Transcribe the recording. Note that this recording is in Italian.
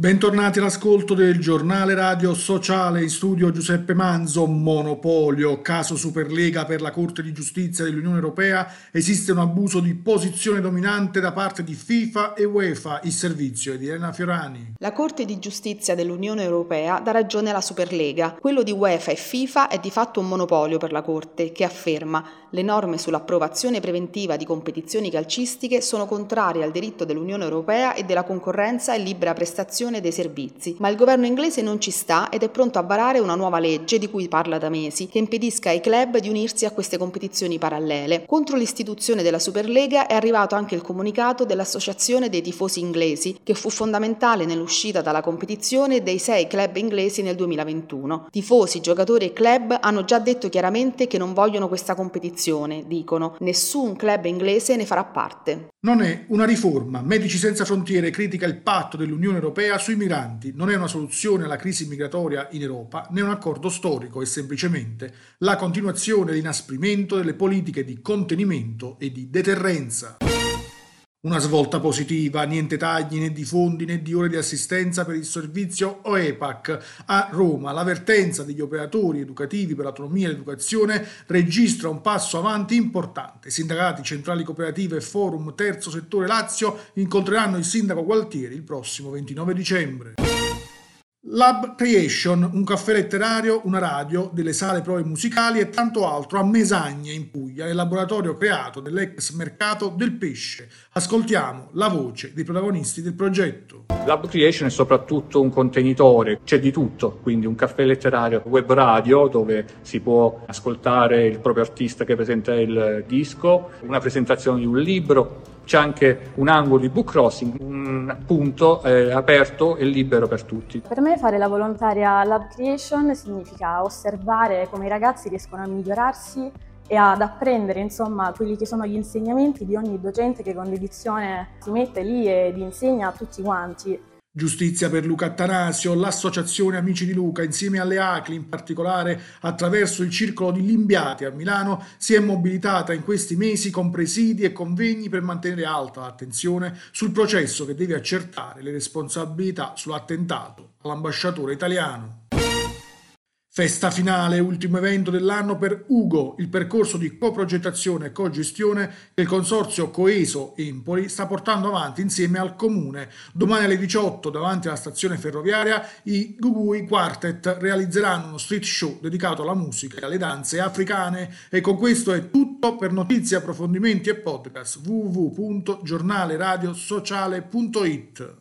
Bentornati all'ascolto del giornale radio sociale in studio Giuseppe Manzo, Monopolio, caso Superlega per la Corte di Giustizia dell'Unione Europea, esiste un abuso di posizione dominante da parte di FIFA e UEFA, il servizio di Elena Fiorani. La Corte di Giustizia dell'Unione Europea dà ragione alla Superlega, quello di UEFA e FIFA è di fatto un monopolio per la Corte che afferma le norme sull'approvazione preventiva di competizioni calcistiche sono contrarie al diritto dell'Unione Europea e della concorrenza e libera prestazione dei servizi, ma il governo inglese non ci sta ed è pronto a varare una nuova legge di cui parla da mesi, che impedisca ai club di unirsi a queste competizioni parallele. Contro l'istituzione della Superlega è arrivato anche il comunicato dell'Associazione dei tifosi inglesi, che fu fondamentale nell'uscita dalla competizione dei sei club inglesi nel 2021. Tifosi, giocatori e club hanno già detto chiaramente che non vogliono questa competizione, dicono. Nessun club inglese ne farà parte. Non è una riforma. Medici Senza Frontiere critica il patto dell'Unione Europea sui migranti. Non è una soluzione alla crisi migratoria in Europa, né un accordo storico, è semplicemente la continuazione e l'inasprimento delle politiche di contenimento e di deterrenza. Una svolta positiva, niente tagli né di fondi né di ore di assistenza per il servizio OEPAC. A Roma l'avvertenza degli operatori educativi per l'autonomia e l'educazione registra un passo avanti importante. Sindacati, centrali cooperative e forum terzo settore Lazio incontreranno il sindaco Gualtieri il prossimo 29 dicembre. Lab Creation, un caffè letterario, una radio, delle sale prove musicali e tanto altro a Mesagne in Puglia, nel laboratorio creato dell'ex mercato del pesce. Ascoltiamo la voce dei protagonisti del progetto. Lab Creation è soprattutto un contenitore, c'è di tutto, quindi un caffè letterario web radio dove si può ascoltare il proprio artista che presenta il disco, una presentazione di un libro, c'è anche un angolo di book crossing, un punto eh, aperto e libero per tutti. Per me fare la volontaria Lab Creation significa osservare come i ragazzi riescono a migliorarsi e ad apprendere insomma quelli che sono gli insegnamenti di ogni docente che con dedizione si mette lì ed insegna a tutti quanti. Giustizia per Luca Attanasio, l'Associazione Amici di Luca, insieme alle ACLI, in particolare attraverso il Circolo di Limbiati a Milano, si è mobilitata in questi mesi con presidi e convegni per mantenere alta l'attenzione sul processo che deve accertare le responsabilità sull'attentato all'ambasciatore italiano. Festa finale, ultimo evento dell'anno per Ugo, il percorso di coprogettazione e cogestione che il consorzio Coeso Empoli sta portando avanti insieme al comune. Domani alle 18 davanti alla stazione ferroviaria i Gugui Quartet realizzeranno uno street show dedicato alla musica e alle danze africane. E con questo è tutto. Per notizie, approfondimenti e podcast www.giornaleradiosociale.it